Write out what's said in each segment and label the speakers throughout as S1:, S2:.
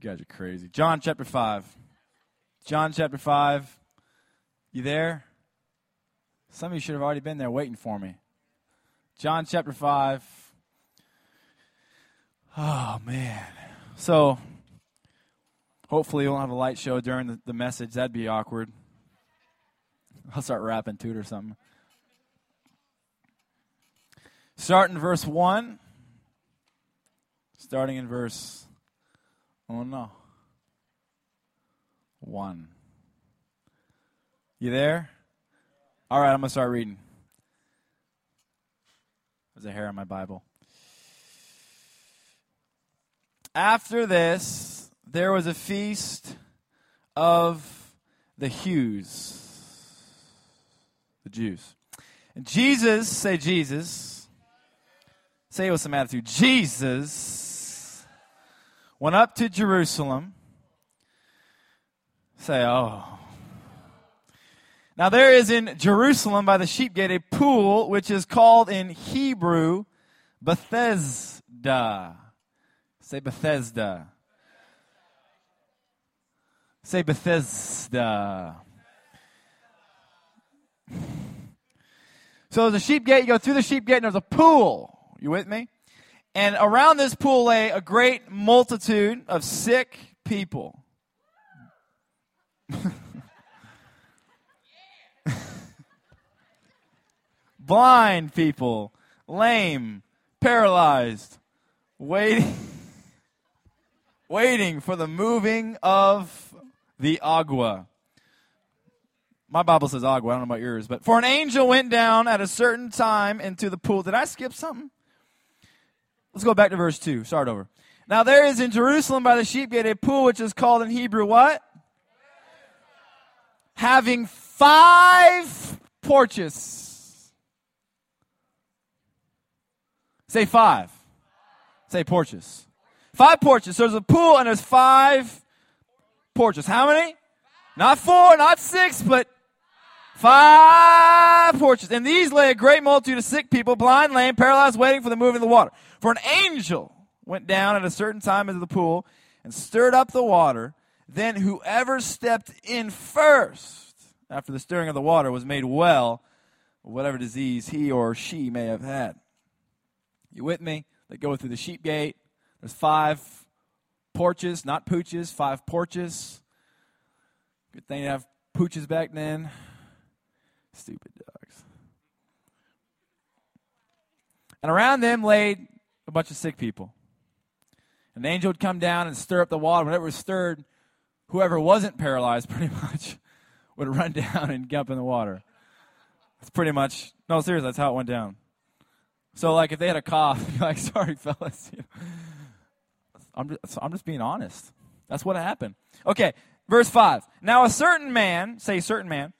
S1: You guys are crazy. John chapter 5. John chapter 5. You there? Some of you should have already been there waiting for me. John chapter 5. Oh, man. So, hopefully, we won't have a light show during the, the message. That'd be awkward. I'll start rapping to it or something. Starting in verse 1. Starting in verse, oh no, 1. You there? All right, I'm going to start reading. There's a hair on my Bible. After this, there was a feast of the Jews. The Jews. And Jesus, say Jesus. Say it with some attitude. Jesus went up to Jerusalem. Say, oh. Now there is in Jerusalem by the sheep gate a pool which is called in Hebrew Bethesda. Say Bethesda. Say Bethesda. So there's a sheep gate. You go through the sheep gate, and there's a pool. You with me? And around this pool lay a great multitude of sick people. Blind people, lame, paralyzed, waiting waiting for the moving of the agua. My Bible says agua. I don't know about yours, but for an angel went down at a certain time into the pool. Did I skip something? Let's go back to verse 2. Start over. Now there is in Jerusalem by the sheep gate a pool which is called in Hebrew what? Having five porches. Say five. Say porches. Five porches. So there's a pool and there's five porches. How many? Not four, not six, but five porches. And these lay a great multitude of sick people, blind, lame, paralyzed, waiting for the moving of the water. For an angel went down at a certain time into the pool and stirred up the water. Then whoever stepped in first after the stirring of the water was made well whatever disease he or she may have had. You with me? They go through the sheep gate. There's five porches, not pooches, five porches. Good thing to have pooches back then. Stupid dogs. And around them laid a bunch of sick people. An angel would come down and stir up the water. Whenever it was stirred, whoever wasn't paralyzed pretty much would run down and jump in the water. That's pretty much, no, seriously, that's how it went down. So, like, if they had a cough, you're like, sorry, fellas. I'm just, I'm just being honest. That's what happened. Okay, verse 5. Now, a certain man, say certain man,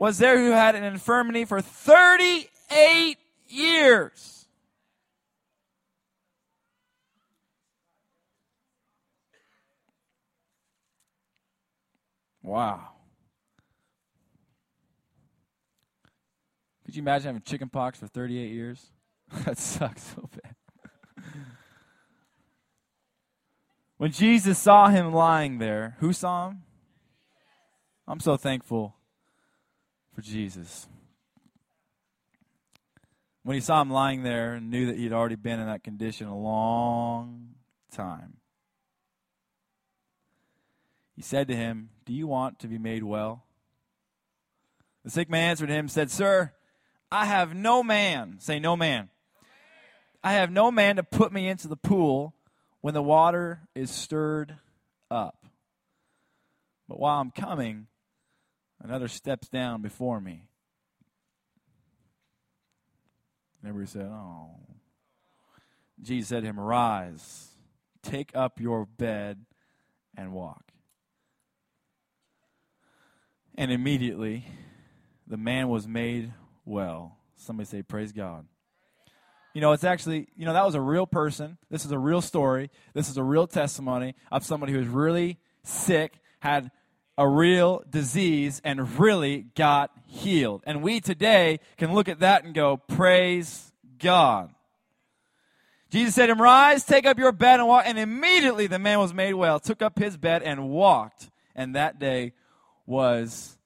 S1: was there who had an infirmity for 38 years. Wow. Could you imagine having chicken pox for 38 years? that sucks so bad. when Jesus saw him lying there, who saw him? I'm so thankful for Jesus. When he saw him lying there and knew that he'd already been in that condition a long time, he said to him, Do you want to be made well? The sick man answered him, said, Sir, I have no man, say no man. I have no man to put me into the pool when the water is stirred up. But while I'm coming, another steps down before me. And everybody said, Oh. Jesus said to him, Arise, take up your bed, and walk. And immediately the man was made well. Somebody say, Praise God. You know, it's actually, you know, that was a real person. This is a real story. This is a real testimony of somebody who was really sick, had a real disease, and really got healed. And we today can look at that and go, Praise God. Jesus said to him, Rise, take up your bed and walk. And immediately the man was made well, took up his bed and walked. And that day was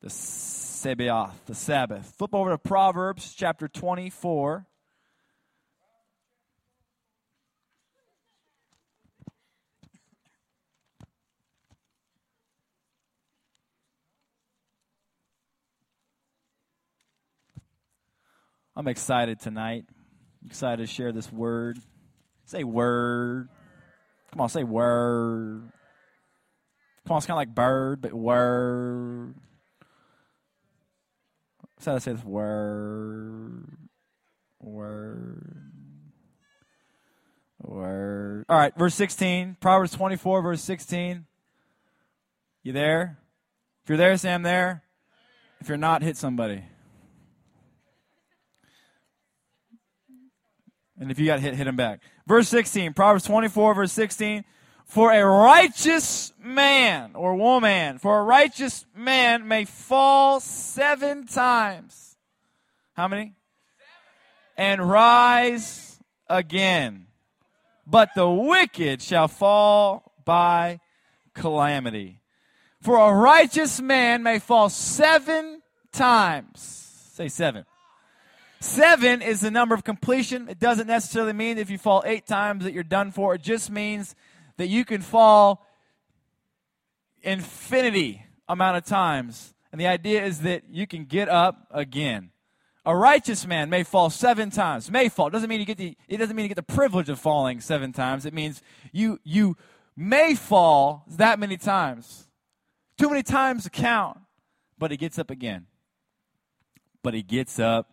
S1: the Sabbath, the Sabbath. Flip over to Proverbs chapter 24. I'm excited tonight. I'm excited to share this word. Say word. Come on, say word. Come on, it's kind of like bird, but word. That's how I say this word. Word. Word. All right, verse 16. Proverbs 24, verse 16. You there? If you're there, Sam, there. If you're not, hit somebody. And if you got hit, hit him back. Verse 16, Proverbs 24, verse 16. For a righteous man or woman, for a righteous man may fall seven times. How many? And rise again. But the wicked shall fall by calamity. For a righteous man may fall seven times. Say seven. Seven is the number of completion. It doesn't necessarily mean if you fall eight times that you're done for. It just means that you can fall infinity amount of times. And the idea is that you can get up again. A righteous man may fall seven times. May fall. Doesn't mean you get the it doesn't mean you get the privilege of falling seven times. It means you you may fall that many times. Too many times to count. But he gets up again. But he gets up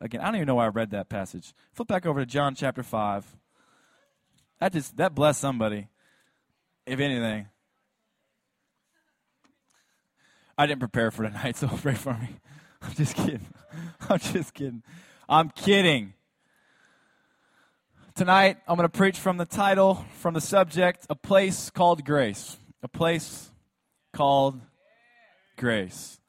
S1: again. I don't even know why I read that passage. Flip back over to John chapter 5. That just that blessed somebody, if anything. I didn't prepare for tonight, so pray for me. I'm just kidding. I'm just kidding. I'm kidding. Tonight, I'm going to preach from the title, from the subject, A Place Called Grace. A Place Called Grace.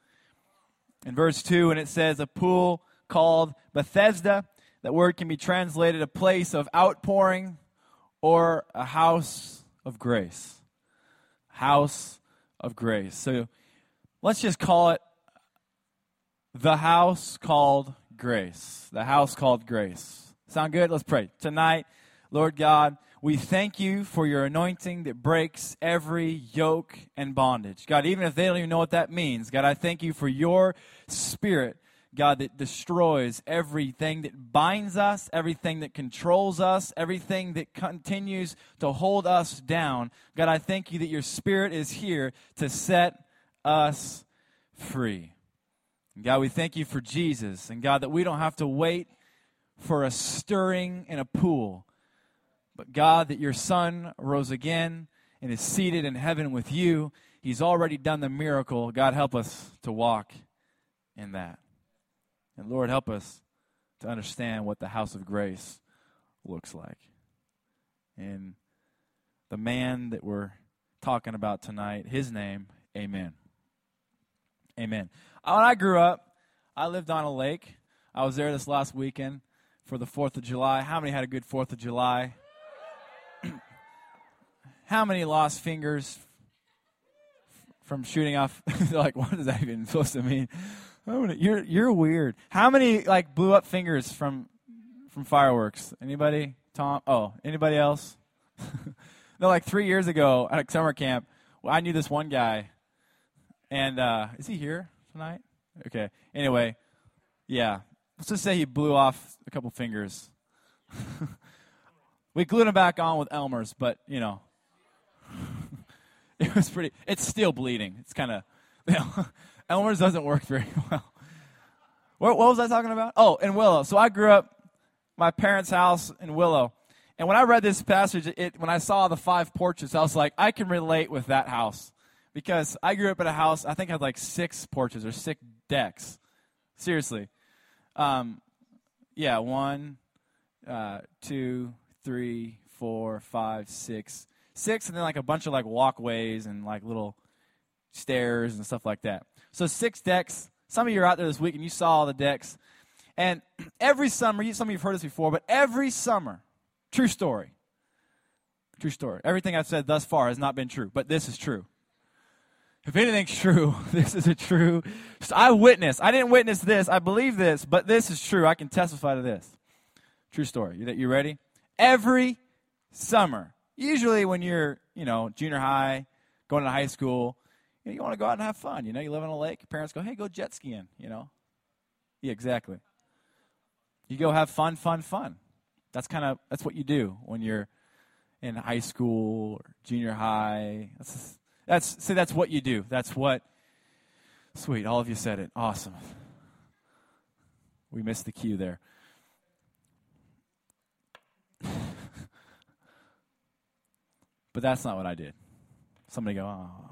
S1: In verse 2, and it says, A pool called Bethesda. That word can be translated a place of outpouring or a house of grace. House of grace. So let's just call it the house called grace. The house called grace. Sound good? Let's pray. Tonight, Lord God, we thank you for your anointing that breaks every yoke and bondage. God, even if they don't even know what that means, God, I thank you for your spirit God, that destroys everything that binds us, everything that controls us, everything that continues to hold us down. God, I thank you that your Spirit is here to set us free. And God, we thank you for Jesus. And God, that we don't have to wait for a stirring in a pool. But God, that your Son rose again and is seated in heaven with you. He's already done the miracle. God, help us to walk in that. And Lord, help us to understand what the house of grace looks like. And the man that we're talking about tonight, his name, Amen. Amen. Uh, when I grew up, I lived on a lake. I was there this last weekend for the 4th of July. How many had a good 4th of July? How many lost fingers from shooting off? Like, what is that even supposed to mean? You're you're weird. How many like blew up fingers from from fireworks? Anybody? Tom? Oh, anybody else? no, like three years ago at summer camp, well, I knew this one guy, and uh, is he here tonight? Okay. Anyway, yeah. Let's just say he blew off a couple fingers. we glued him back on with Elmer's, but you know, it was pretty. It's still bleeding. It's kind of. You know, Elmer's doesn't work very well. What, what was I talking about? Oh, in Willow. So I grew up my parents' house in Willow. And when I read this passage, it, when I saw the five porches, I was like, I can relate with that house. Because I grew up in a house, I think I had like six porches or six decks. Seriously. Um, yeah, one, uh, two, three, four, five, six. Six, and then like a bunch of like walkways and like little stairs and stuff like that. So six decks. Some of you are out there this week and you saw all the decks. And every summer, some of you have heard this before, but every summer, true story. True story. Everything I've said thus far has not been true, but this is true. If anything's true, this is a true. I witness. I didn't witness this. I believe this, but this is true. I can testify to this. True story. You, you ready? Every summer, usually when you're, you know, junior high, going to high school, you, know, you want to go out and have fun. You know, you live on a lake. Your parents go, hey, go jet skiing, you know. Yeah, exactly. You go have fun, fun, fun. That's kind of, that's what you do when you're in high school or junior high. That's, that's, see, that's what you do. That's what, sweet, all of you said it. Awesome. We missed the cue there. but that's not what I did. Somebody go, oh.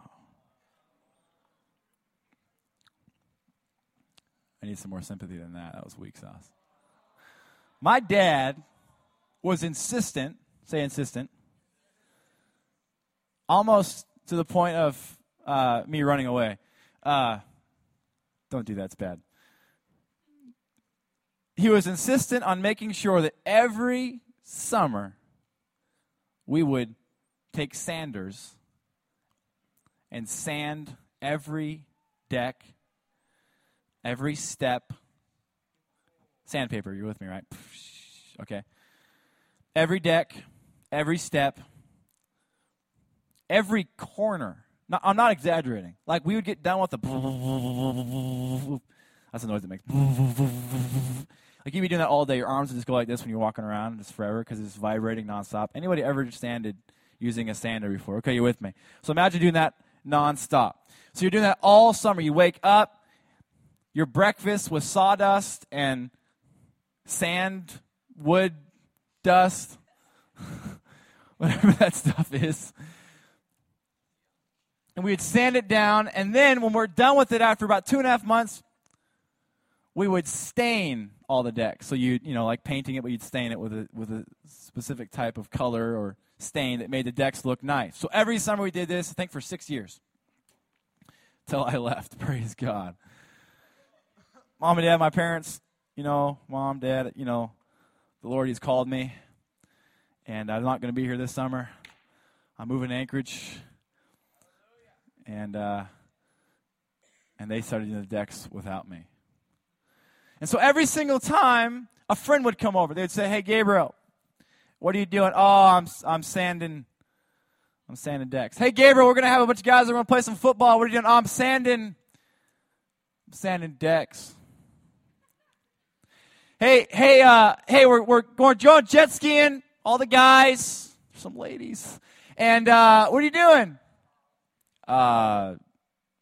S1: I need some more sympathy than that. That was weak sauce. My dad was insistent, say insistent, almost to the point of uh, me running away. Uh, don't do that, it's bad. He was insistent on making sure that every summer we would take sanders and sand every deck every step. Sandpaper, you're with me, right? Okay. Every deck, every step, every corner. Now, I'm not exaggerating. Like we would get done with the. That's the noise it makes. Like you'd be doing that all day. Your arms would just go like this when you're walking around, just forever, because it's vibrating nonstop. Anybody ever sanded using a sander before? Okay, you're with me. So imagine doing that nonstop. So you're doing that all summer. You wake up, your breakfast was sawdust and sand, wood, dust, whatever that stuff is. And we would sand it down, and then when we're done with it after about two and a half months, we would stain all the decks. So you you know like painting it, but you'd stain it with a with a specific type of color or stain that made the decks look nice. So every summer we did this. I think for six years, till I left. Praise God mom and dad, my parents, you know, mom, dad, you know, the Lord, He's called me, and I'm not going to be here this summer. I'm moving to Anchorage, and uh, and they started doing the decks without me. And so every single time a friend would come over, they'd say, "Hey, Gabriel, what are you doing? Oh, I'm I'm sanding." I'm sanding decks. Hey, Gabriel, we're going to have a bunch of guys that are going to play some football. What are you doing? Oh, I'm sanding, I'm sanding decks. Hey, hey, uh, hey, we're, we're going going jet skiing, all the guys, some ladies. And uh, what are you doing? Uh,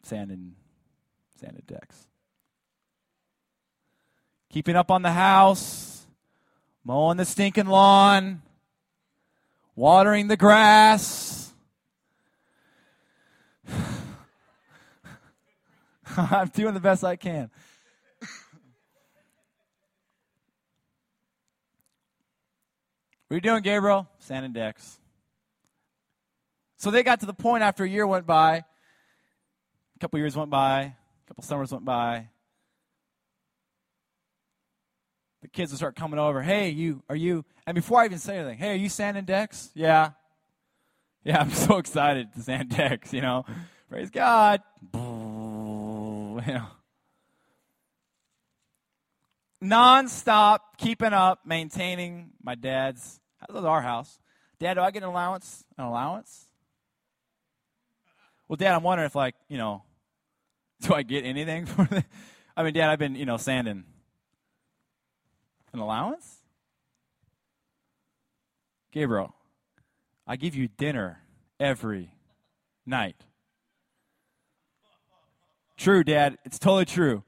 S1: sanding, sanding decks. Keeping up on the house, mowing the stinking lawn, watering the grass. I'm doing the best I can. What are you doing, Gabriel? Sanding decks. So they got to the point after a year went by, a couple years went by, a couple summers went by. The kids would start coming over. Hey, you, are you? And before I even say anything, hey, are you sanding decks? Yeah. Yeah, I'm so excited to sand decks, you know. Praise God. You know nonstop keeping up, maintaining my dad's. That was our house. Dad, do I get an allowance? An allowance? Well, Dad, I'm wondering if, like, you know, do I get anything for this? I mean, Dad, I've been, you know, sanding. An allowance? Gabriel, I give you dinner every night. True, Dad. It's totally true.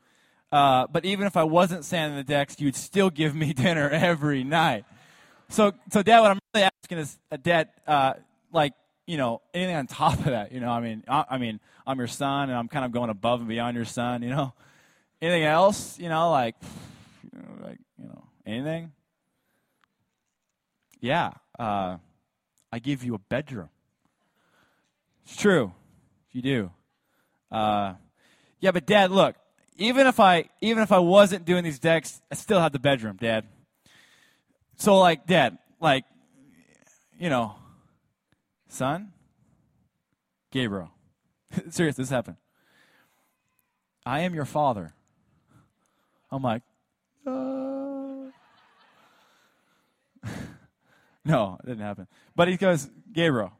S1: Uh, but even if I wasn't sanding the decks, you'd still give me dinner every night. So, so Dad, what I'm really asking is, uh, Dad, uh, like, you know, anything on top of that, you know, I mean, I, I, mean, I'm your son, and I'm kind of going above and beyond your son, you know. Anything else, you know, like, you know, like, you know, anything? Yeah, uh, I give you a bedroom. It's true, If you do. Uh, yeah, but Dad, look, even if I even if I wasn't doing these decks, I still had the bedroom, Dad. So like, Dad, like, you know, son, Gabriel. Serious, this happened. I am your father. I'm like, uh... no, it didn't happen. But he goes, Gabriel,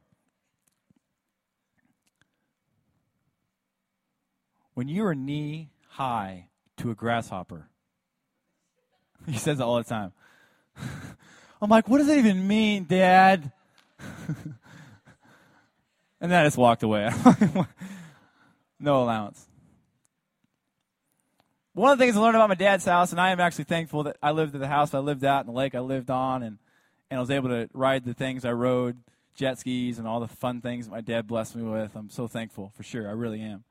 S1: when you were knee high to a grasshopper, he says it all the time. I'm like, what does that even mean, Dad? and then I just walked away. no allowance. One of the things I learned about my dad's house, and I am actually thankful that I lived at the house I lived at and the lake I lived on, and, and I was able to ride the things I rode, jet skis, and all the fun things my dad blessed me with. I'm so thankful, for sure. I really am.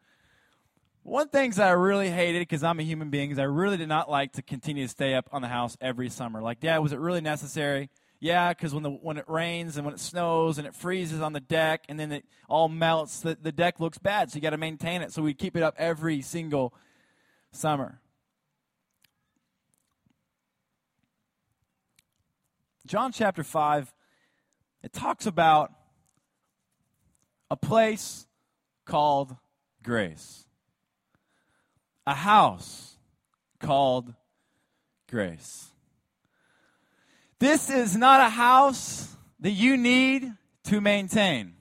S1: One things that I really hated, because I'm a human being, is I really did not like to continue to stay up on the house every summer. Like, Dad, was it really necessary? Yeah, because when, the, when it rains and when it snows and it freezes on the deck and then it all melts, the, the deck looks bad, so you got to maintain it. So we keep it up every single summer. John chapter 5, it talks about a place called grace a house called grace. This is not a house that you need to maintain.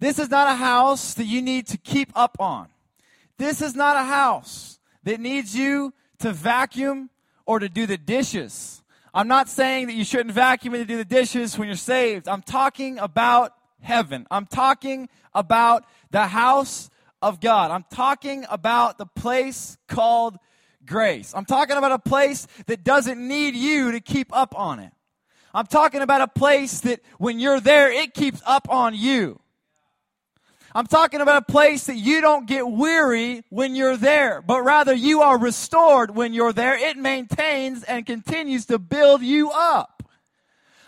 S1: This is not a house that you need to keep up on. This is not a house that needs you to vacuum or to do the dishes. I'm not saying that you shouldn't vacuum and do the dishes when you're saved. I'm talking about heaven. I'm talking about the house of God. I'm talking about the place called grace. I'm talking about a place that doesn't need you to keep up on it. I'm talking about a place that when you're there, it keeps up on you. I'm talking about a place that you don't get weary when you're there, but rather you are restored when you're there. It maintains and continues to build you up.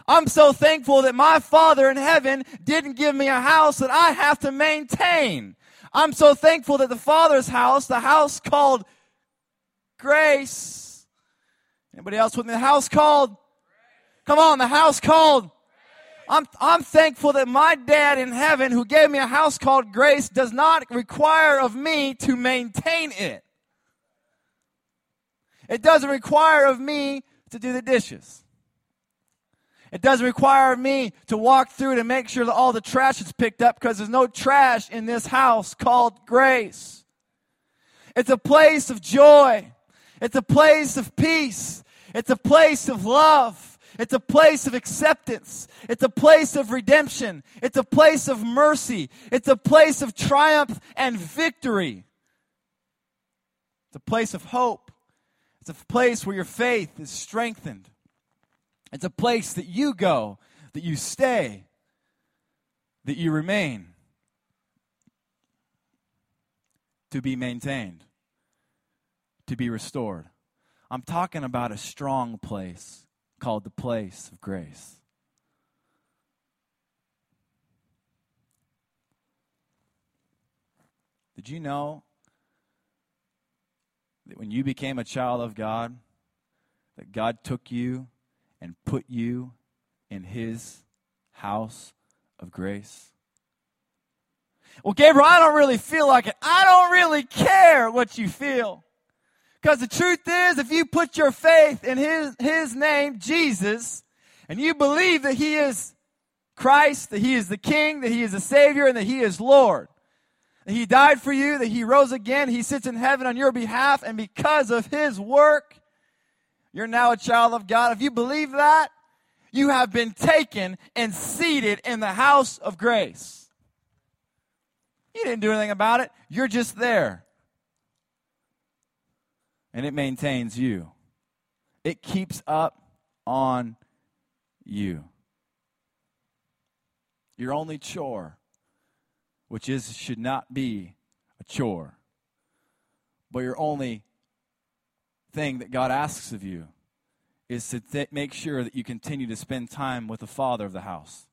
S1: I'm so thankful that my Father in heaven didn't give me a house that I have to maintain. I'm so thankful that the Father's house, the house called grace. Anybody else with me? The house called? Come on, the house called. I'm, I'm thankful that my dad in heaven, who gave me a house called grace, does not require of me to maintain it. It doesn't require of me to do the dishes. It doesn't require me to walk through to make sure that all the trash is picked up because there's no trash in this house called grace. It's a place of joy. It's a place of peace. It's a place of love. It's a place of acceptance. It's a place of redemption. It's a place of mercy. It's a place of triumph and victory. It's a place of hope. It's a place where your faith is strengthened. It's a place that you go, that you stay, that you remain to be maintained, to be restored. I'm talking about a strong place called the place of grace. Did you know that when you became a child of God, that God took you and put you in his house of grace? Well, Gabriel, I don't really feel like it. I don't really care what you feel. Because the truth is, if you put your faith in his, his name, Jesus, and you believe that he is Christ, that he is the King, that he is the Savior, and that he is Lord, that he died for you, that he rose again, he sits in heaven on your behalf, and because of his work, you're now a child of God. If you believe that, you have been taken and seated in the house of grace. You didn't do anything about it, you're just there. And it maintains you, it keeps up on you. Your only chore, which is should not be a chore, but your only thing that God asks of you is to th- make sure that you continue to spend time with the father of the house.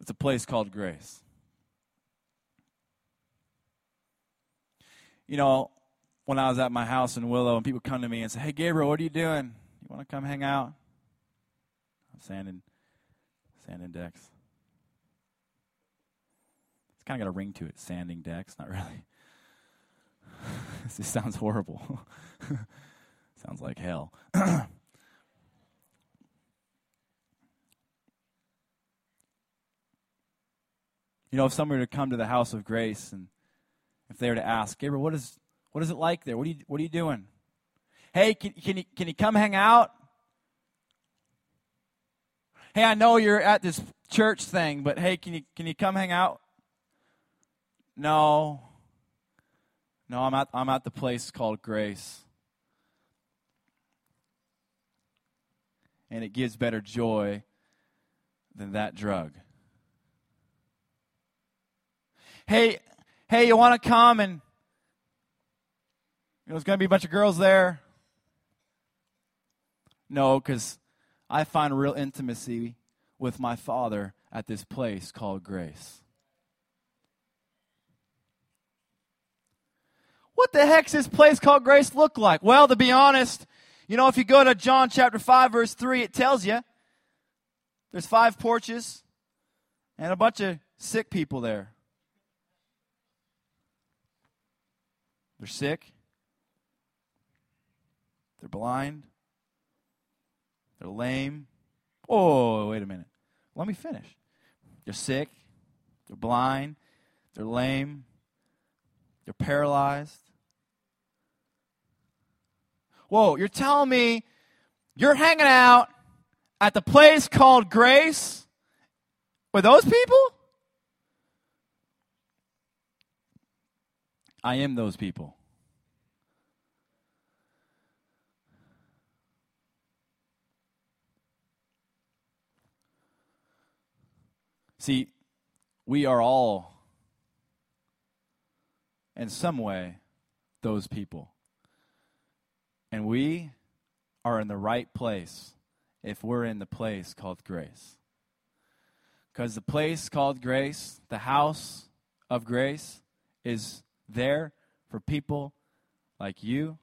S1: It's a place called grace. you know, when I was at my house in Willow and people come to me and say, Hey, Gabriel, what are you doing? You want to come hang out? I'm sanding, sanding decks. It's kind of got a ring to it, sanding decks. Not really. this sounds horrible. sounds like hell. You know, if somebody were to come to the house of grace and if they were to ask, Gabriel, what is what is it like there? What are you what are you doing? Hey, can, can you can you come hang out? Hey, I know you're at this church thing, but hey, can you can you come hang out? No. No, I'm at I'm at the place called grace. And it gives better joy than that drug hey, hey, you want to come and you know, there's going to be a bunch of girls there. No, because I find real intimacy with my Father at this place called grace. What the heck's this place called grace look like? Well, to be honest, you know, if you go to John chapter 5, verse 3, it tells you there's five porches and a bunch of sick people there. They're sick. They're blind. They're lame. Oh, wait a minute. Let me finish. They're sick. They're blind. They're lame. They're paralyzed. Whoa, you're telling me you're hanging out at the place called Grace with those people? I am those people. See, we are all, in some way, those people. And we are in the right place if we're in the place called grace. Because the place called grace, the house of grace, is there for people like you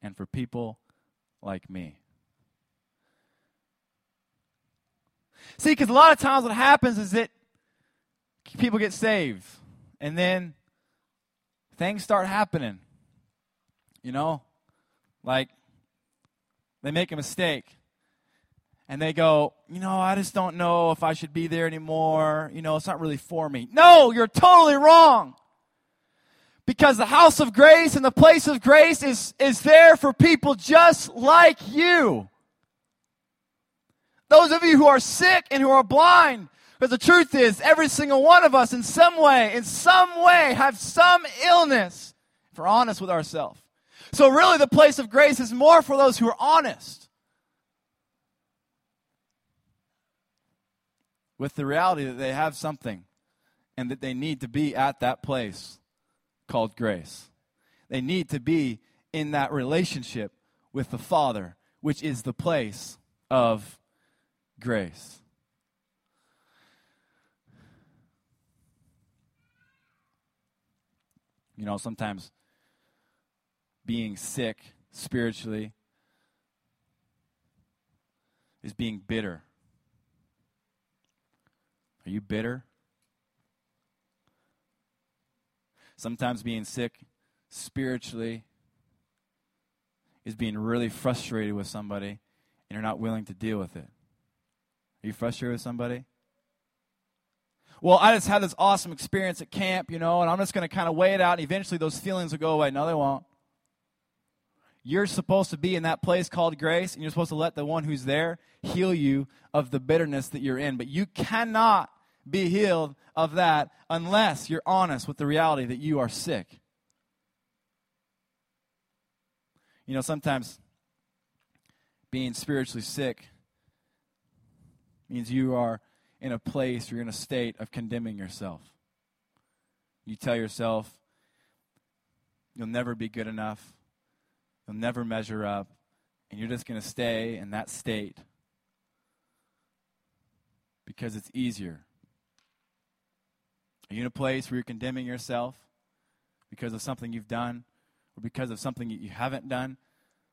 S1: and for people like me. See, because a lot of times what happens is that people get saved and then things start happening. You know? Like they make a mistake and they go, you know, I just don't know if I should be there anymore. You know, it's not really for me. No, you're totally wrong. Because the house of grace and the place of grace is, is there for people just like you. Those of you who are sick and who are blind, because the truth is, every single one of us, in some way, in some way, have some illness, if we're honest with ourselves. So, really, the place of grace is more for those who are honest with the reality that they have something and that they need to be at that place called grace. They need to be in that relationship with the Father, which is the place of grace. You know, sometimes being sick spiritually is being bitter. Are you bitter? Sometimes being sick spiritually is being really frustrated with somebody and you're not willing to deal with it. Are you frustrated with somebody? Well, I just had this awesome experience at camp, you know, and I'm just going to kind of weigh it out, and eventually those feelings will go away. No, they won't. You're supposed to be in that place called grace, and you're supposed to let the one who's there heal you of the bitterness that you're in. But you cannot be healed of that unless you're honest with the reality that you are sick. You know, sometimes being spiritually sick means you are in a place, you're in a state of condemning yourself. You tell yourself, you'll never be good enough, you'll never measure up, and you're just going to stay in that state because it's easier. Are you in a place where you're condemning yourself because of something you've done or because of something you haven't done.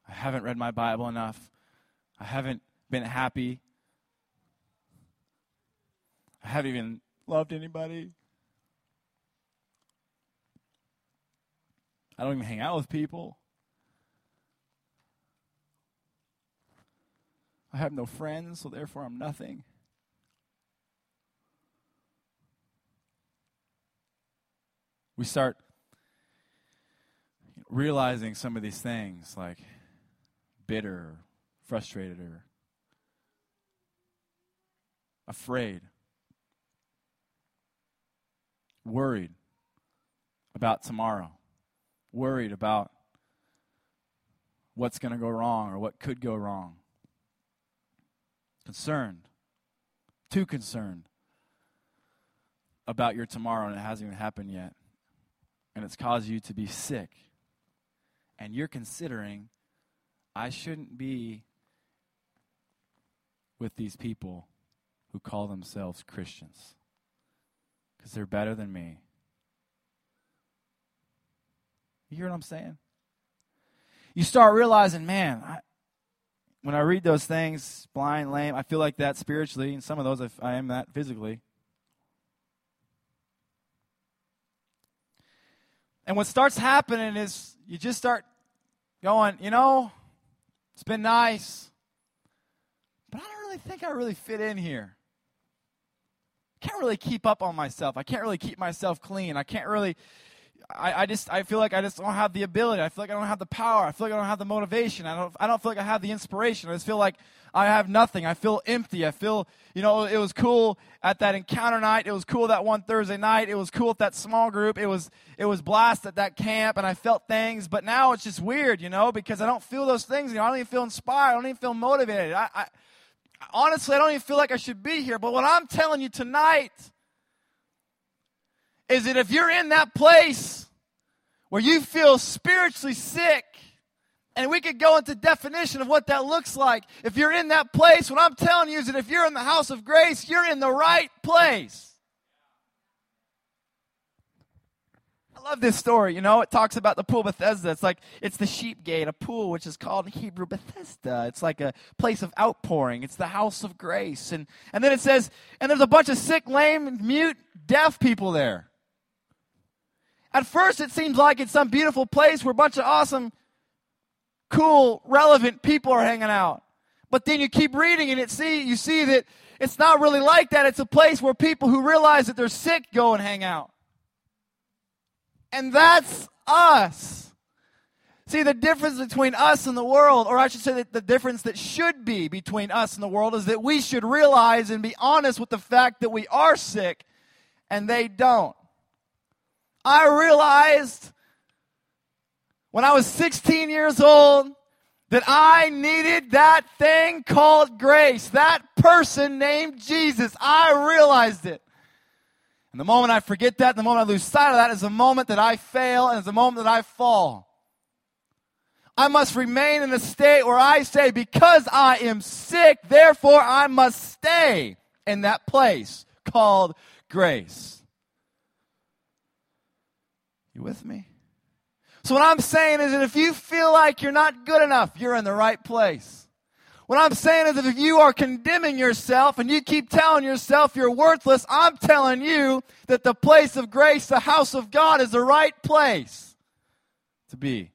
S1: I haven't read my Bible enough. I haven't been happy. I haven't even loved anybody. I don't even hang out with people. I have no friends, so therefore I'm nothing. We start realizing some of these things like bitter, frustrated, or afraid, worried about tomorrow, worried about what's going to go wrong or what could go wrong, concerned, too concerned about your tomorrow and it hasn't even happened yet. And it's caused you to be sick. And you're considering I shouldn't be with these people who call themselves Christians because they're better than me. You hear what I'm saying? You start realizing, man, I, when I read those things, blind, lame, I feel like that spiritually, and some of those I am that physically. And what starts happening is you just start going, you know, it's been nice, but I don't really think I really fit in here. I can't really keep up on myself. I can't really keep myself clean. I can't really I, I just I feel like I just don't have the ability. I feel like I don't have the power. I feel like I don't have the motivation. I don't I don't feel like I have the inspiration. I just feel like I have nothing. I feel empty. I feel you know it was cool at that encounter night. It was cool that one Thursday night. It was cool at that small group. It was it was blast at that camp, and I felt things. But now it's just weird, you know, because I don't feel those things. You know, I don't even feel inspired. I don't even feel motivated. I, I honestly I don't even feel like I should be here. But what I'm telling you tonight is that if you're in that place where you feel spiritually sick, and we could go into definition of what that looks like. If you're in that place, what I'm telling you is that if you're in the house of grace, you're in the right place. I love this story. You know, it talks about the pool Bethesda. It's like it's the sheep gate, a pool which is called Hebrew Bethesda. It's like a place of outpouring. It's the house of grace. And and then it says, and there's a bunch of sick, lame, mute, deaf people there. At first, it seems like it's some beautiful place where a bunch of awesome, cool, relevant people are hanging out. But then you keep reading and it see you see that it's not really like that. It's a place where people who realize that they're sick go and hang out. And that's us. See, the difference between us and the world, or I should say that the difference that should be between us and the world, is that we should realize and be honest with the fact that we are sick and they don't. I realized when I was 16 years old that I needed that thing called grace, that person named Jesus. I realized it. And the moment I forget that, the moment I lose sight of that, is the moment that I fail and is the moment that I fall. I must remain in a state where I say, because I am sick, therefore I must stay in that place called grace. You with me? So, what I'm saying is that if you feel like you're not good enough, you're in the right place. What I'm saying is that if you are condemning yourself and you keep telling yourself you're worthless, I'm telling you that the place of grace, the house of God, is the right place to be.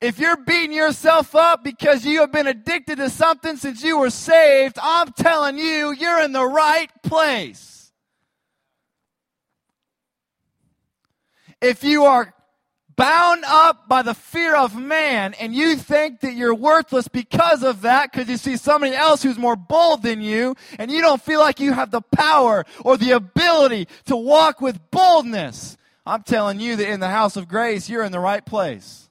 S1: If you're beating yourself up because you have been addicted to something since you were saved, I'm telling you, you're in the right place. If you are bound up by the fear of man and you think that you're worthless because of that because you see somebody else who's more bold than you and you don't feel like you have the power or the ability to walk with boldness, I'm telling you that in the house of grace, you're in the right place.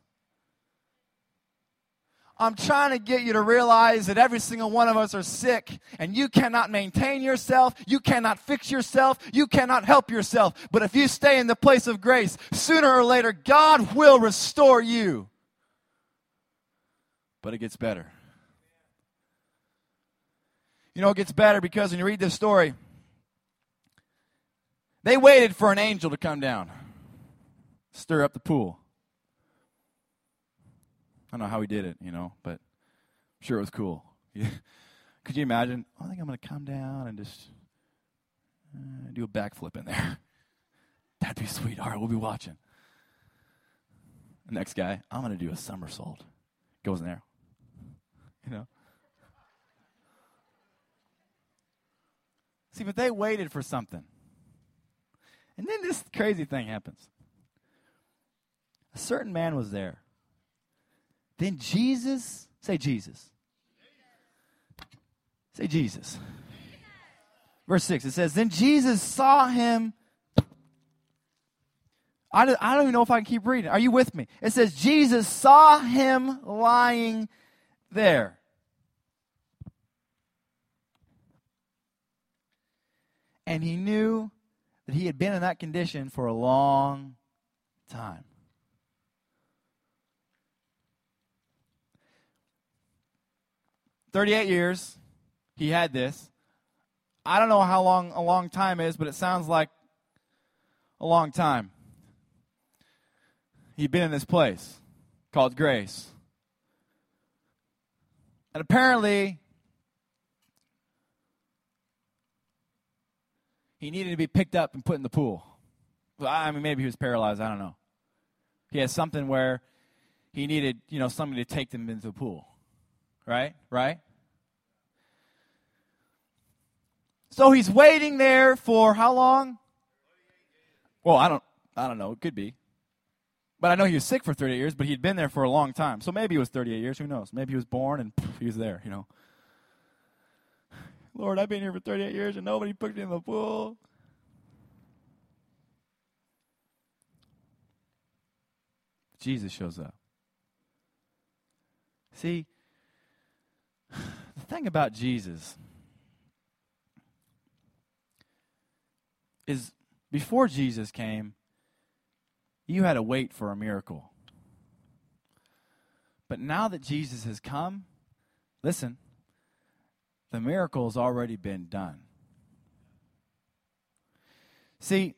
S1: I'm trying to get you to realize that every single one of us are sick and you cannot maintain yourself. You cannot fix yourself. You cannot help yourself. But if you stay in the place of grace, sooner or later, God will restore you. But it gets better. You know, it gets better because when you read this story, they waited for an angel to come down. stir up the pool. I don't know how he did it, you know, but I'm sure it was cool. Could you imagine? Oh, I think I'm going to come down and just uh, do a backflip in there. That'd be sweet. All right, we'll be watching. The next guy, I'm going to do a somersault. Goes in there. You know? See, but they waited for something. And then this crazy thing happens. A certain man was there. Then Jesus, say Jesus. Say Jesus. Verse 6, it says, Then Jesus saw him. I don't, I don't even know if I can keep reading. Are you with me? It says, Jesus saw him lying there. And he knew that he had been in that condition for a long time. Thirty-eight years, he had this. I don't know how long a long time is, but it sounds like a long time. He'd been in this place called grace. And apparently, he needed to be picked up and put in the pool. I mean, maybe he was paralyzed. I don't know. He had something where he needed, you know, somebody to take them into the pool. Right? Right? So he's waiting there for how long? Well, I don't I don't know. It could be. But I know he was sick for 38 years, but he'd been there for a long time. So maybe it was 38 years. Who knows? Maybe he was born and poof, he was there, you know. Lord, I've been here for 38 years and nobody put me in the pool. Jesus shows up. See, the thing about Jesus is before Jesus came, you had to wait for a miracle. But now that Jesus has come, listen, the miracle has already been done. See,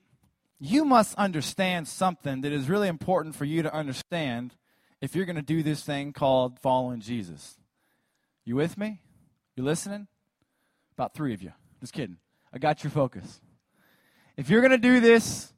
S1: you must understand something that is really important for you to understand if you're going to do this thing called following Jesus. You with me? You listening? About three of you. Just kidding. I got your focus. If you're going to do this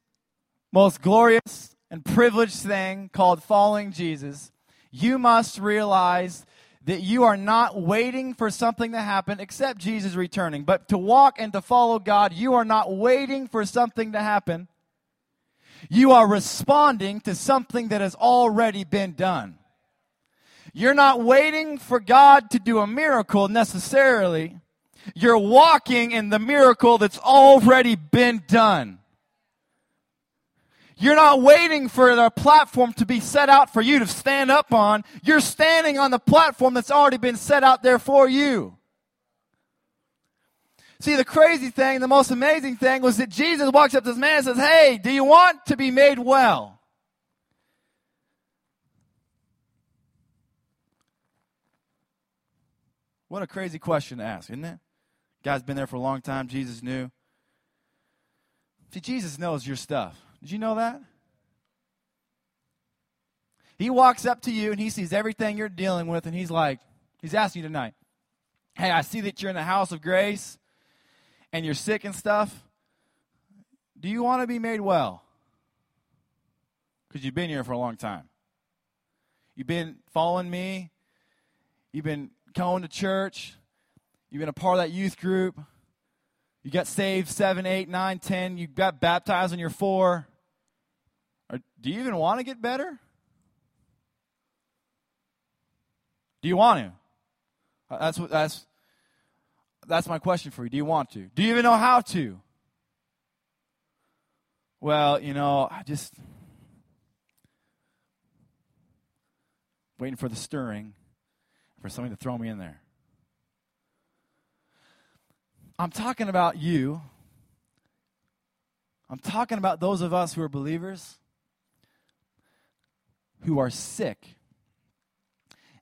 S1: most glorious and privileged thing called following Jesus, you must realize that you are not waiting for something to happen except Jesus returning. But to walk and to follow God, you are not waiting for something to happen. You are responding to something that has already been done. You're not waiting for God to do a miracle necessarily. You're walking in the miracle that's already been done. You're not waiting for the platform to be set out for you to stand up on. You're standing on the platform that's already been set out there for you. See, the crazy thing, the most amazing thing was that Jesus walks up to this man and says, Hey, do you want to be made well? What a crazy question to ask, isn't it? Guy's been there for a long time. Jesus knew. See, Jesus knows your stuff. Did you know that? He walks up to you and he sees everything you're dealing with, and he's like, he's asking you tonight, Hey, I see that you're in the house of grace and you're sick and stuff. Do you want to be made well? Because you've been here for a long time. You've been following me. You've been going to church. You've been a part of that youth group. You got saved seven, eight, nine, ten. You got baptized when you're four. Or do you even want to get better? Do you want to? Uh, that's what that's that's my question for you. Do you want to? Do you even know how to? Well, you know, I just waiting for the stirring for somebody to throw me in there. I'm talking about you. I'm talking about those of us who are believers who are sick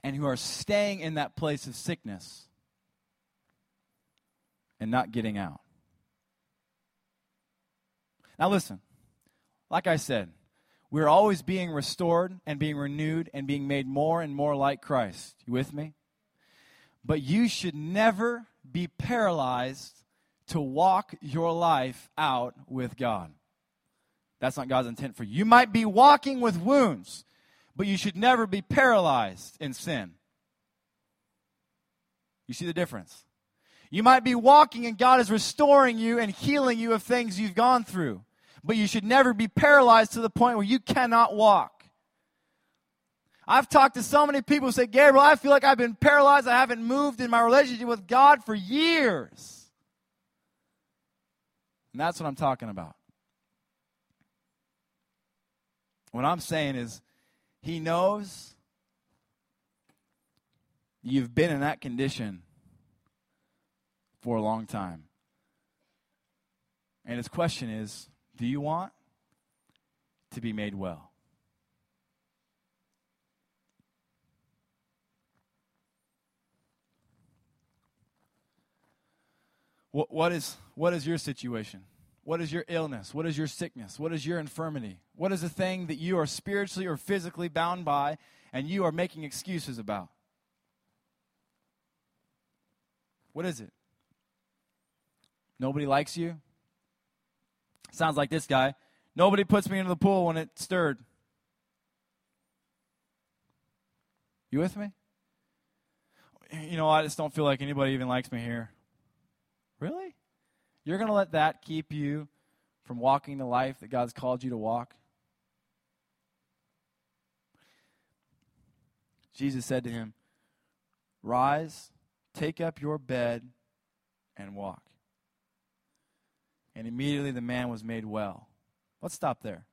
S1: and who are staying in that place of sickness and not getting out. Now, listen, like I said, We're always being restored and being renewed and being made more and more like Christ. You with me? But you should never be paralyzed to walk your life out with God. That's not God's intent for you. You might be walking with wounds, but you should never be paralyzed in sin. You see the difference? You might be walking and God is restoring you and healing you of things you've gone through but you should never be paralyzed to the point where you cannot walk. I've talked to so many people who say, Gabriel, I feel like I've been paralyzed. I haven't moved in my relationship with God for years. And that's what I'm talking about. What I'm saying is, He knows you've been in that condition for a long time. And His question is, do you want to be made well? What, what, is, what is your situation? What is your illness? What is your sickness? What is your infirmity? What is the thing that you are spiritually or physically bound by and you are making excuses about? What is it? Nobody likes you? Sounds like this guy. Nobody puts me into the pool when it stirred. You with me? You know, I just don't feel like anybody even likes me here. Really? You're going to let that keep you from walking the life that God's called you to walk? Jesus said to him, Rise, take up your bed, and walk. And immediately the man was made well. Let's stop there.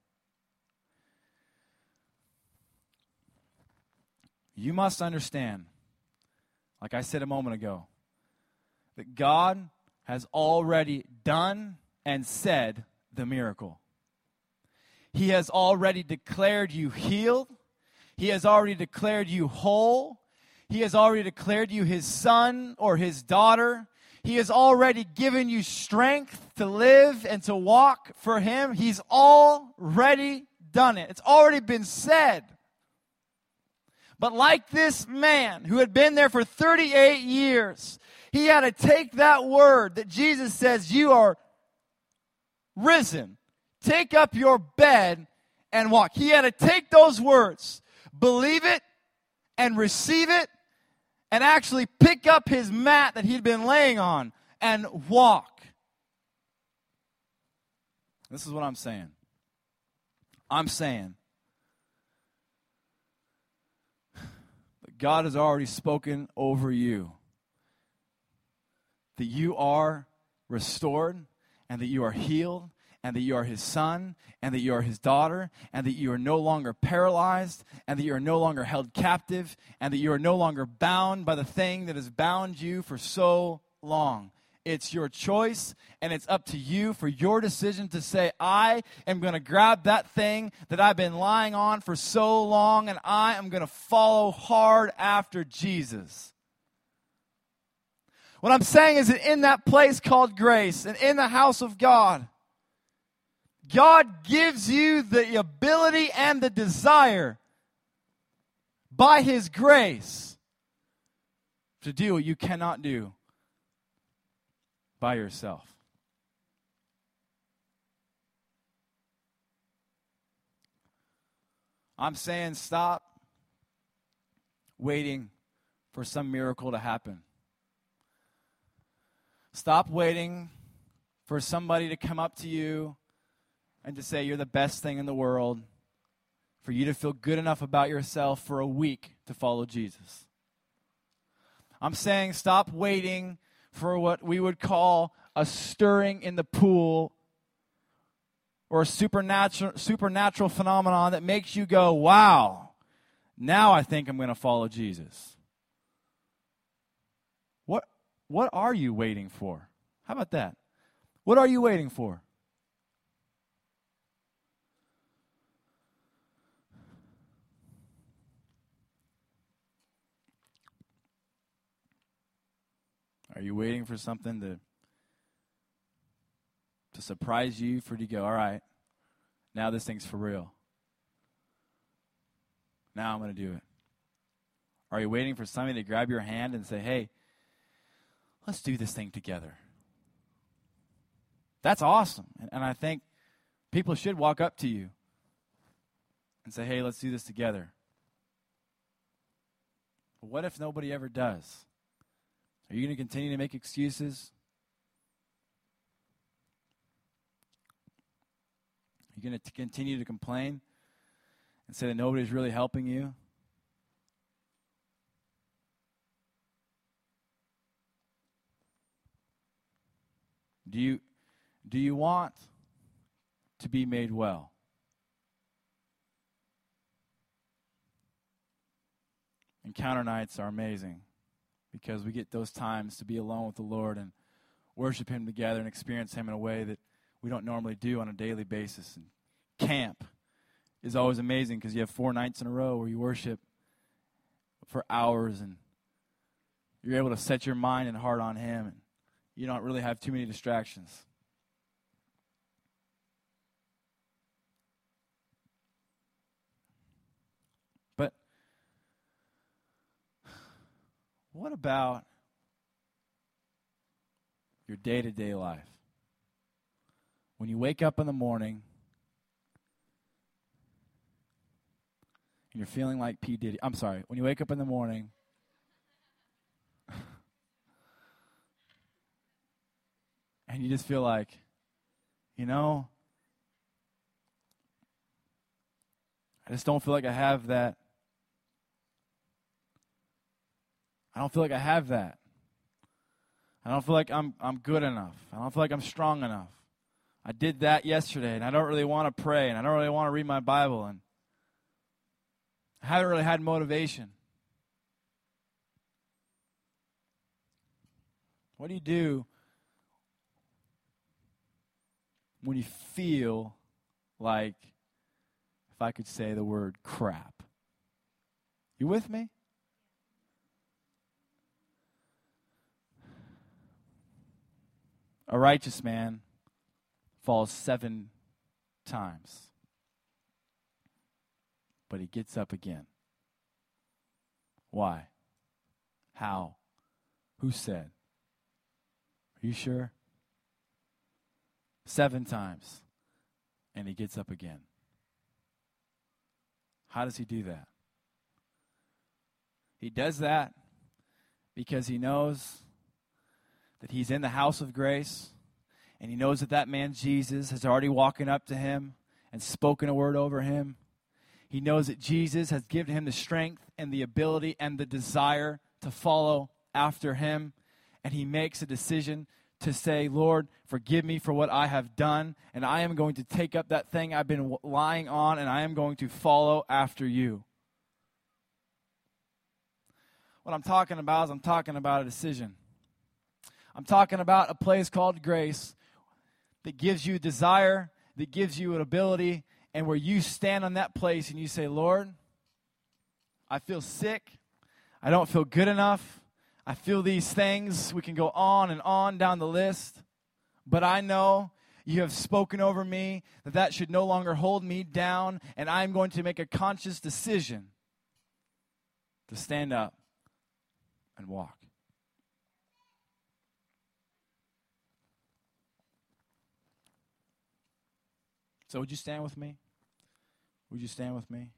S1: You must understand, like I said a moment ago, that God has already done and said the miracle. He has already declared you healed. He has already declared you whole. He has already declared you his son or his daughter. He has already given you strength to live and to walk for Him. He's already done it. It's already been said. But like this man who had been there for 38 years, he had to take that word that Jesus says, You are risen. Take up your bed and walk. He had to take those words, believe it, and receive it, and actually pick up his mat that he'd been laying on and walk. This is what I'm saying. I'm saying that God has already spoken over you that you are restored and that you are healed and that you are his son, and that you are his daughter, and that you are no longer paralyzed, and that you are no longer held captive, and that you are no longer bound by the thing that has bound you for so long. It's your choice, and it's up to you for your decision to say, I am going to grab that thing that I've been lying on for so long, and I am going to follow hard after Jesus. What I'm saying is that in that place called grace and in the house of God, God gives you the ability and the desire by His grace to do what you cannot do by yourself. I'm saying stop waiting for some miracle to happen. Stop waiting for somebody to come up to you and to say you're the best thing in the world, for you to feel good enough about yourself for a week to follow Jesus. I'm saying stop waiting for what we would call a stirring in the pool or a supernatural, supernatural phenomenon that makes you go, wow, now I think I'm going to follow Jesus. What, what are you waiting for? How about that? What are you waiting for? Are you waiting for something to to surprise you for you to go, all right, now this thing's for real? Now I'm going to do it. Are you waiting for somebody to grab your hand and say, hey, let's do this thing together? That's awesome. And, and I think people should walk up to you and say, hey, let's do this together. But what if nobody ever does? Are you going to continue to make excuses? Are you going to continue to complain and say that nobody's really helping you? Do you, do you want to be made well? Encounter nights are amazing because we get those times to be alone with the Lord and worship Him together and experience Him in a way that we don't normally do on a daily basis. And camp is always amazing because you have four nights in a row where you worship for hours and you're able to set your mind and heart on Him. And you don't really have too many distractions. But what about your day to day life? When you wake up in the morning and you're feeling like P. Diddy, I'm sorry, when you wake up in the morning and you just feel like, you know, I just don't feel like I have that. I don't feel like I have that. I don't feel like I'm, I'm good enough. I don't feel like I'm strong enough. I did that yesterday, and I don't really want to pray, and I don't really want to read my Bible, and I haven't really had motivation. What do you do when you feel like, if I could say the word crap. You with me? A righteous man falls seven times, but he gets up again. Why? How? Who said? Are you sure? seven times, and he gets up again. How does he do that? He does that because he knows that he's in the house of grace, and he knows that that man Jesus has already walked up to him and spoken a word over him. He knows that Jesus has given him the strength and the ability and the desire to follow after him, and he makes a decision to say, Lord, forgive me for what I have done, and I am going to take up that thing I've been lying on, and I am going to follow after you. What I'm talking about is I'm talking about a decision. I'm talking about a place called grace that gives you desire, that gives you an ability, and where you stand on that place and you say, Lord, I feel sick. I don't feel good enough. I feel these things. We can go on and on down the list. But I know you have spoken over me that that should no longer hold me down, and I'm going to make a conscious decision to stand up and walk. So, would you stand with me? Would you stand with me?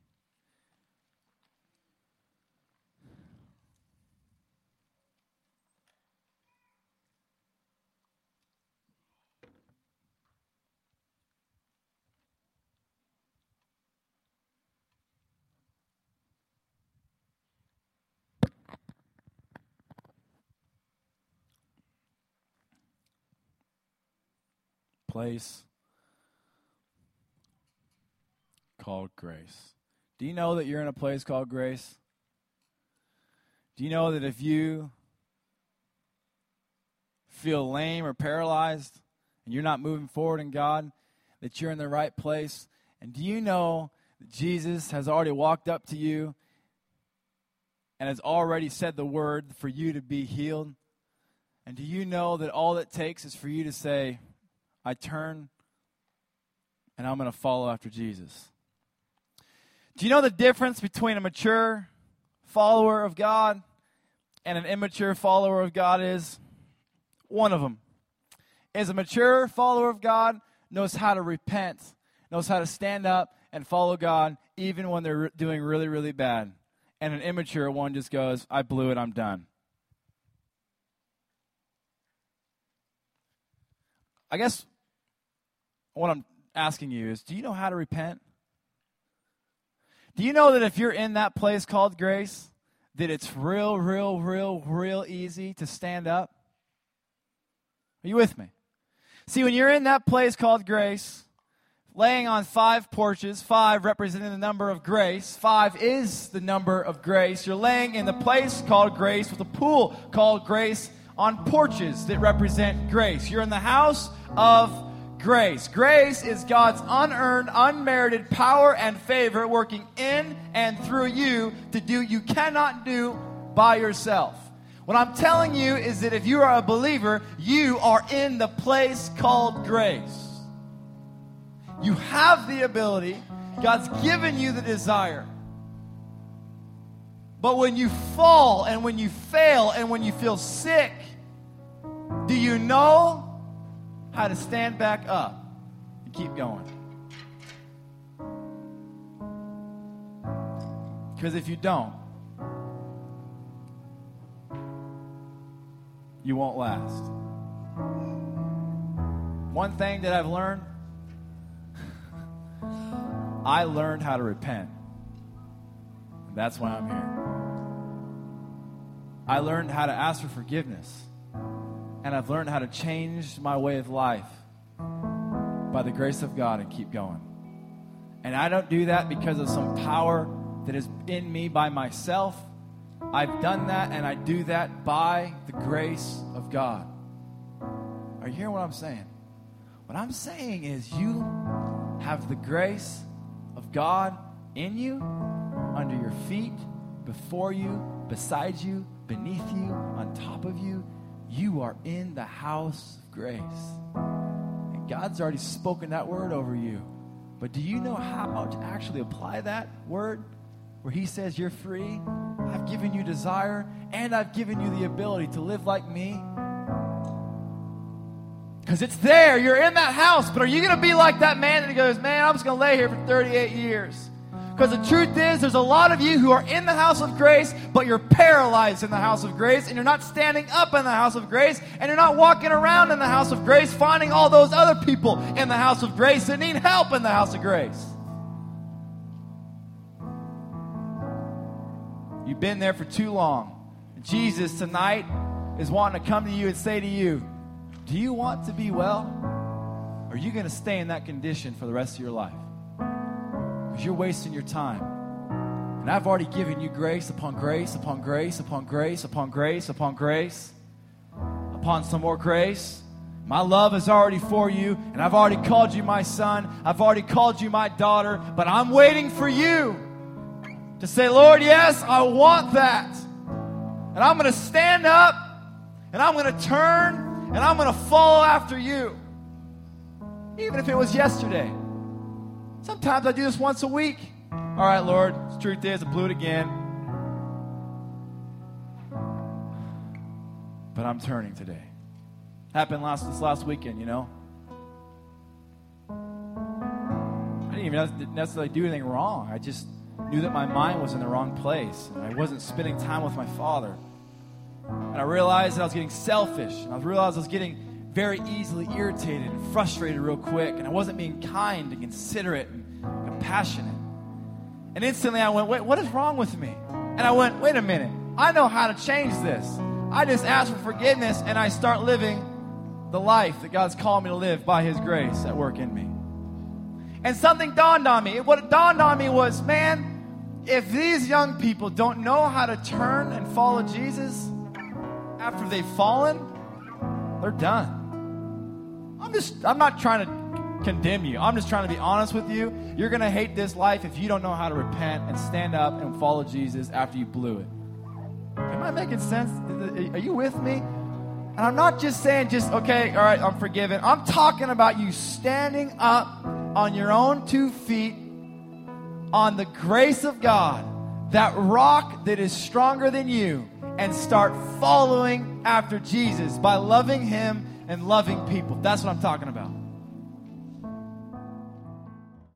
S1: place called grace. Do you know that you're in a place called grace? Do you know that if you feel lame or paralyzed and you're not moving forward in God, that you're in the right place? And do you know that Jesus has already walked up to you and has already said the word for you to be healed? And do you know that all it takes is for you to say, I turn and I'm going to follow after Jesus. Do you know the difference between a mature follower of God and an immature follower of God is? One of them is a mature follower of God knows how to repent, knows how to stand up and follow God even when they're doing really, really bad. And an immature one just goes, I blew it, I'm done. I guess what I'm asking you is do you know how to repent? Do you know that if you're in that place called grace, that it's real, real, real, real easy to stand up? Are you with me? See, when you're in that place called grace, laying on five porches, five representing the number of grace, five is the number of grace. You're laying in the place called grace with a pool called grace on porches that represent grace. You're in the house of grace. Grace is God's unearned, unmerited power and favor working in and through you to do you cannot do by yourself. What I'm telling you is that if you are a believer, you are in the place called grace. You have the ability, God's given you the desire. But when you fall and when you fail and when you feel sick, do you know how to stand back up and keep going? Because if you don't, you won't last. One thing that I've learned I learned how to repent. That's why I'm here. I learned how to ask for forgiveness. And I've learned how to change my way of life by the grace of God and keep going. And I don't do that because of some power that is in me by myself. I've done that and I do that by the grace of God. Are you hearing what I'm saying? What I'm saying is you have the grace of God in you, under your feet, before you, beside you, beneath you, on top of you. You are in the house of grace. And God's already spoken that word over you. But do you know how to actually apply that word where He says you're free? I've given you desire and I've given you the ability to live like me. Because it's there. You're in that house. But are you going to be like that man that goes, man, I'm just going to lay here for 38 years? Because the truth is, there's a lot of you who are in the house of grace, but you're paralyzed in the house of grace, and you're not standing up in the house of grace, and you're not walking around in the house of grace, finding all those other people in the house of grace that need help in the house of grace. You've been there for too long. Jesus tonight is wanting to come to you and say to you, Do you want to be well? Or are you going to stay in that condition for the rest of your life? You're wasting your time. And I've already given you grace upon grace upon grace upon grace upon grace upon grace upon some more grace. My love is already for you, and I've already called you my son. I've already called you my daughter, but I'm waiting for you to say, Lord, yes, I want that. And I'm going to stand up and I'm going to turn and I'm going to follow after you. Even if it was yesterday. Sometimes I do this once a week. All right, Lord, the truth is, I blew it again. But I'm turning today. Happened last this last weekend, you know. I didn't even necessarily do anything wrong. I just knew that my mind was in the wrong place. And I wasn't spending time with my father. And I realized that I was getting selfish. And I realized I was getting very easily irritated and frustrated real quick. And I wasn't being kind and considerate and compassionate. And instantly I went, wait, what is wrong with me? And I went, wait a minute. I know how to change this. I just ask for forgiveness and I start living the life that God's called me to live by His grace at work in me. And something dawned on me. What dawned on me was, man, if these young people don't know how to turn and follow Jesus after they've fallen, they're done. I'm just, I'm not trying to condemn you. I'm just trying to be honest with you. You're going to hate this life if you don't know how to repent and stand up and follow Jesus after you blew it. Am I making sense? Are you with me? And I'm not just saying, just, okay, all right, I'm forgiven. I'm talking about you standing up on your own two feet
S2: on the grace of God, that rock that is stronger than you, and start following after Jesus by loving Him and loving people. That's what I'm talking about.